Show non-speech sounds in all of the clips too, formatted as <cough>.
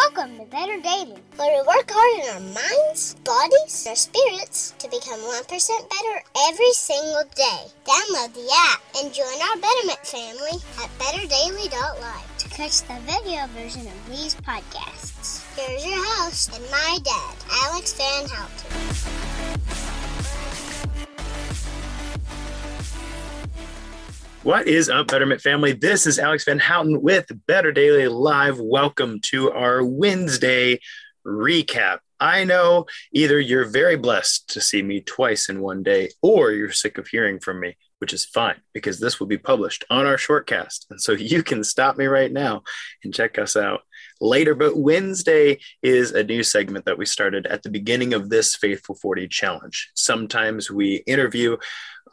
Welcome to Better Daily, where we work hard in our minds, bodies, and our spirits to become 1% better every single day. Download the app and join our Betterment family at betterdaily.live to catch the video version of these podcasts. Here's your host and my dad, Alex Van Houten. What is up, Betterment family? This is Alex Van Houten with Better Daily Live. Welcome to our Wednesday recap. I know either you're very blessed to see me twice in one day, or you're sick of hearing from me, which is fine because this will be published on our shortcast. And so you can stop me right now and check us out later. But Wednesday is a new segment that we started at the beginning of this Faithful 40 challenge. Sometimes we interview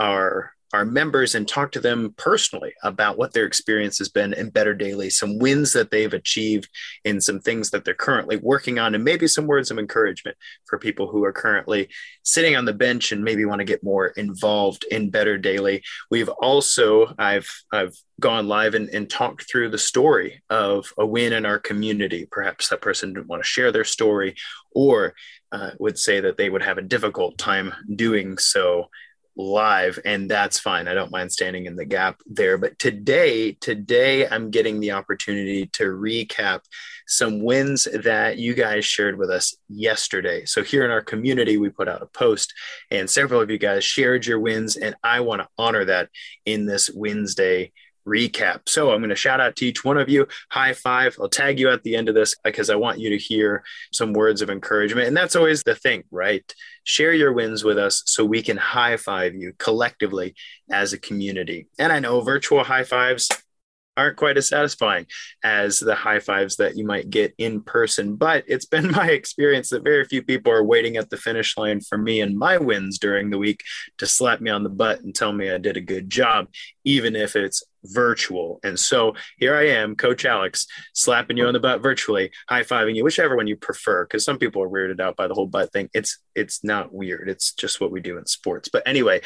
our our members and talk to them personally about what their experience has been in Better Daily, some wins that they've achieved, and some things that they're currently working on, and maybe some words of encouragement for people who are currently sitting on the bench and maybe want to get more involved in Better Daily. We've also I've I've gone live and, and talked through the story of a win in our community. Perhaps that person didn't want to share their story or uh, would say that they would have a difficult time doing so live and that's fine. I don't mind standing in the gap there. But today today i'm getting the opportunity to recap some wins that you guys shared with us yesterday. So here in our community we put out a post and several of you guys shared your wins and i want to honor that in this wednesday recap. So I'm going to shout out to each one of you. High five. I'll tag you at the end of this because I want you to hear some words of encouragement. And that's always the thing, right? Share your wins with us so we can high five you collectively as a community. And I know virtual high fives aren't quite as satisfying as the high fives that you might get in person. But it's been <laughs> my experience that very few people are waiting at the finish line for me and my wins during the week to slap me on the butt and tell me I did a good job, even if it's virtual. And so here I am, Coach Alex, slapping you on the butt virtually, high fiving you, whichever one you prefer, because some people are weirded out by the whole butt thing. It's it's not weird. It's just what we do in sports. But anyway,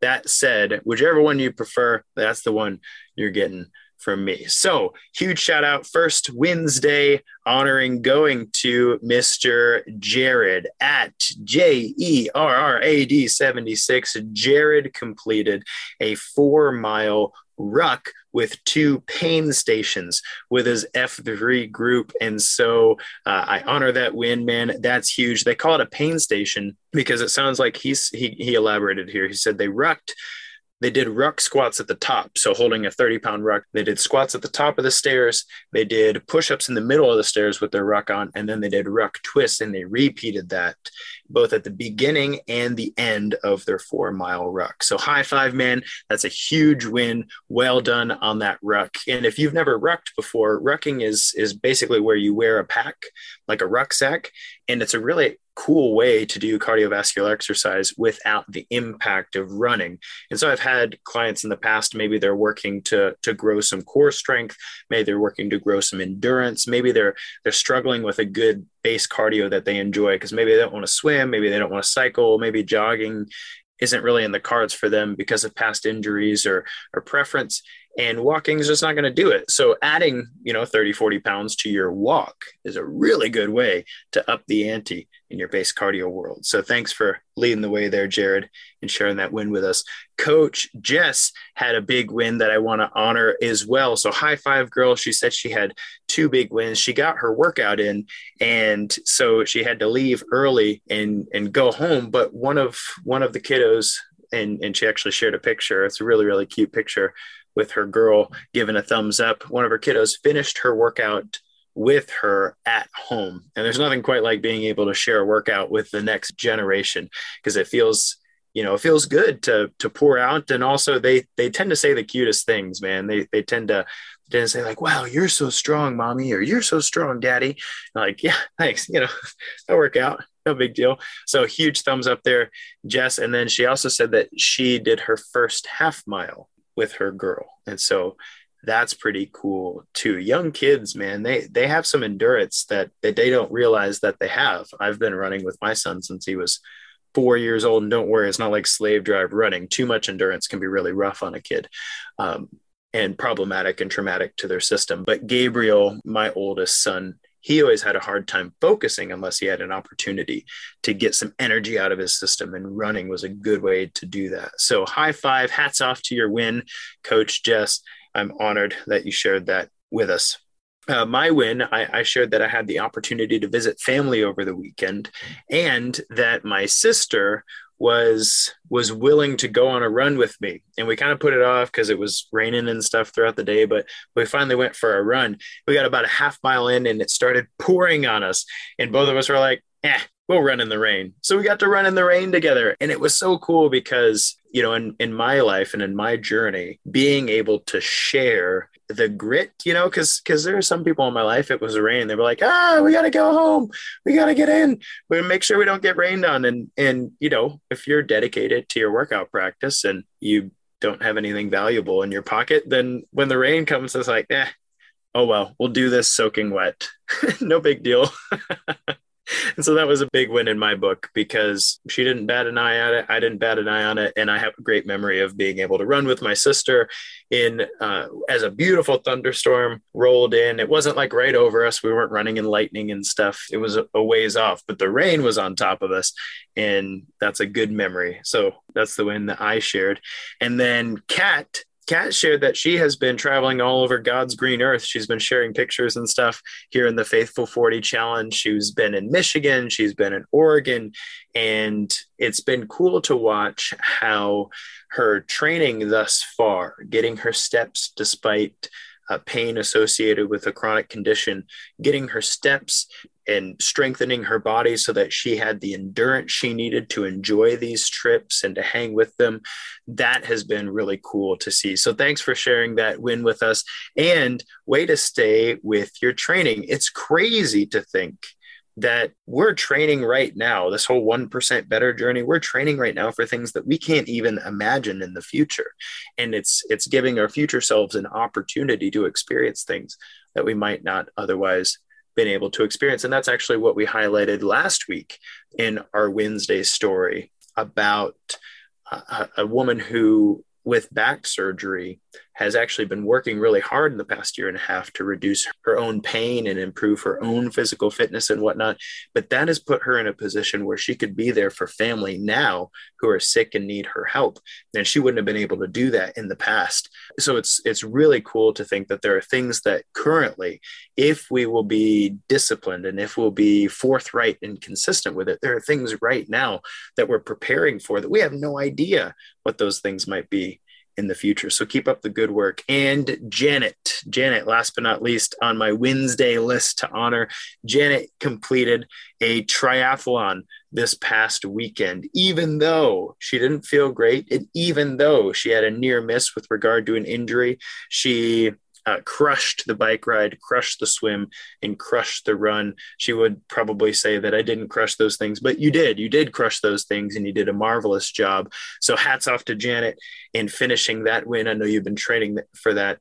that said, whichever one you prefer, that's the one you're getting from me. So, huge shout out first Wednesday honoring going to Mr. Jared at J E R R A D 76. Jared completed a four mile ruck with two pain stations with his F3 group. And so uh, I honor that win, man. That's huge. They call it a pain station because it sounds like he's, he, he elaborated here. He said they rucked they did ruck squats at the top. So holding a 30 pound ruck, they did squats at the top of the stairs. They did push ups in the middle of the stairs with their ruck on. And then they did ruck twists and they repeated that both at the beginning and the end of their four mile ruck. So high five, man. That's a huge win. Well done on that ruck. And if you've never rucked before, rucking is, is basically where you wear a pack like a rucksack. And it's a really cool way to do cardiovascular exercise without the impact of running. And so I've had clients in the past, maybe they're working to, to grow some core strength, maybe they're working to grow some endurance, maybe they're they're struggling with a good base cardio that they enjoy because maybe they don't want to swim, maybe they don't want to cycle, maybe jogging isn't really in the cards for them because of past injuries or or preference and walking is just not going to do it. So adding you know 30 40 pounds to your walk is a really good way to up the ante in your base cardio world. So thanks for leading the way there jared and sharing that win with us. Coach jess had a big win that i want to honor as well. So high five girl. She said she had two big wins. She got her workout in and so she had to leave early and and go home. But one of one of the kiddos and and she actually shared a picture. It's a really really cute picture with her girl giving a thumbs up. One of her kiddos finished her workout with her at home. And there's nothing quite like being able to share a workout with the next generation because it feels you know, it feels good to to pour out. And also they they tend to say the cutest things, man. They they tend to tend to say, like, wow, you're so strong, mommy, or you're so strong, daddy. like, yeah, <laughs> thanks. You know, <laughs> that work out. No big deal. So huge thumbs up there, Jess. And then she also said that she did her first half mile with her girl. And so that's pretty cool too. Young kids, man, they they have some endurance that, that they don't realize that they have. I've been running with my son since he was four years old, and don't worry, it's not like slave drive running. Too much endurance can be really rough on a kid. Um, and problematic and traumatic to their system. But Gabriel, my oldest son, he always had a hard time focusing unless he had an opportunity to get some energy out of his system and running was a good way to do that. So high five hats off to your win coach jess. I'm honored that you shared that with us. Uh, my win, I, I, shared that I had the opportunity to visit family over the weekend, and that my sister was was willing to go on a run with me. And we kind of put it off because it was raining and stuff throughout the day but we finally went for a run. We got about a half mile in and it started pouring on us. And both of us were like eh we'll run in the rain. So we got to run in the rain together. And it was so cool because you know in, in my life and in my journey being able to share the grit, you know, because because there are some people in my life. It was rain. They were like, ah, we gotta go home. We gotta get in. We make sure we don't get rained on. And and you know, if you're dedicated to your workout practice and you don't have anything valuable in your pocket, then when the rain comes, it's like, eh, oh well, we'll do this soaking wet. <laughs> no big deal. <laughs> <laughs> and so that was a big win in my book because she didn't bat an eye at it. I didn't bat an eye on it. And I have a great memory of being able to run with my sister in uh, as a beautiful thunderstorm rolled in. It wasn't like right over us. We weren't running in lightning and stuff. It was a, ways off, but the rain was on top of us. And that's a good memory. So that's the win that I shared. And then Kat Kat shared that she has been traveling all over God's green earth. She's been sharing pictures and stuff here in the Faithful 40 Challenge. She's been in Michigan, she's been in Oregon, and it's been cool to watch how her training thus far, getting her steps despite uh, pain associated with a chronic condition, getting her steps and strengthening her body so that she had the endurance she needed to enjoy these trips and to hang with them. That has been really cool to see. So thanks for sharing that win with us and way to stay with your training. It's crazy to think that we're training right now, this whole 1% better journey, we're training right now for things that we can't even imagine in the future. And it's it's giving our future selves an opportunity to experience things that we might not otherwise been able to experience. And that's actually what we highlighted last week in our Wednesday story about a, a woman who with back surgery has actually been working really hard in the past year and a half to reduce her own pain and improve her own physical fitness and whatnot. But that has put her in a position where she could be there for family now who are sick and need her help. And she wouldn't have been able to do that in the past. So it's it's really cool to think that there are things that currently, if we will be disciplined and if we'll be forthright and consistent with it, there are things right now that we're preparing for that we have no idea what those things might be in the future. So keep up the good work. And Janet, Janet, last but not least, on my Wednesday list to honor, Janet completed a triathlon this past weekend, even though she didn't feel great. And even though she had a near miss with regard to an injury, she uh, crushed the bike ride, crushed the swim, and crushed the run. She would probably say that I didn't crush those things, but you did. You did crush those things, and you did a marvelous job. So hats off to Janet in finishing that win. I know you've been training for that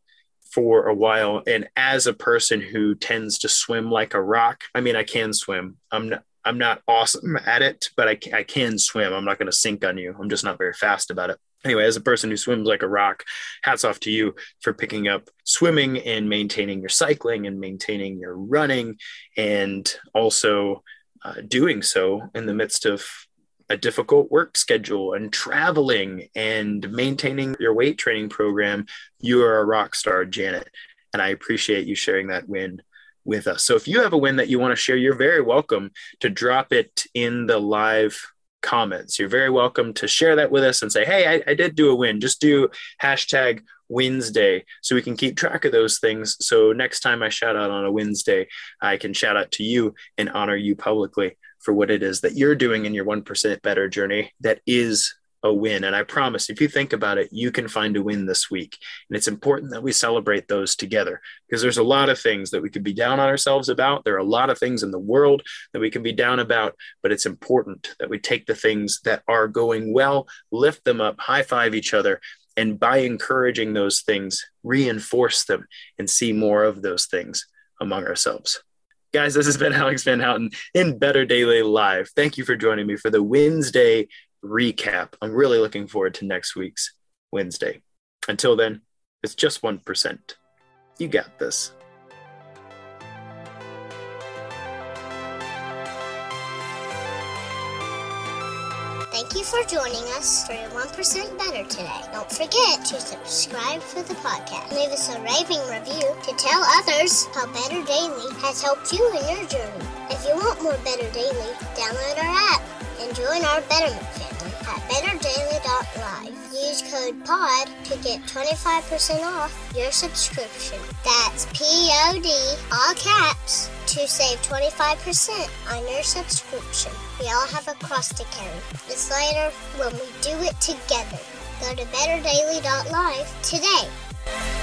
for a while, and as a person who tends to swim like a rock, I mean, I can swim. I'm not. I'm not awesome at it, but I, I can swim. I'm not going to sink on you. I'm just not very fast about it. anyway, as a person who swims like a rock, hats off to you for picking up swimming and maintaining your cycling and maintaining your running, and also uh, doing so in the midst of a difficult work schedule and traveling and maintaining your weight training program. You are a rock star, Janet. And I appreciate you sharing that win with us. So if you have a win that you want to share, you're very welcome to drop it in the live comments. You're very welcome to share that with us and say, hey, I, I did do a win. Just do hashtag Wednesday so we can keep track of those things. So next time I shout out on a Wednesday, I can shout out to you and honor you publicly for what it is that you're doing in your 1% better journey that is a win. And I promise, if you think about it, you can find a win this week. And it's important that we celebrate those together because there's a lot of things that we could be down on ourselves about. There are a lot of things in the world that we can be down about, but it's important that we take the things that are going well, lift them up, high five each other. And by encouraging those things, reinforce them and see more of those things among ourselves. Guys, this has been Alex Van Houten in Better Daily Live. Thank you for joining me for the Wednesday recap. I'm really looking forward to next week's Wednesday. Until then, it's just 1%. You got this. Thank you for joining us for your 1% Better today. Don't forget to subscribe for the podcast. Leave us a raving review to tell others how Better Daily has helped you in your journey. If you want more Better Daily, download our app and join our Betterment family at betterdaily.live. Use code POD to get 25% off your subscription. That's P O D, all caps, to save 25% on your subscription. We all have a cross to carry. It's lighter when we do it together. Go to betterdaily.live today.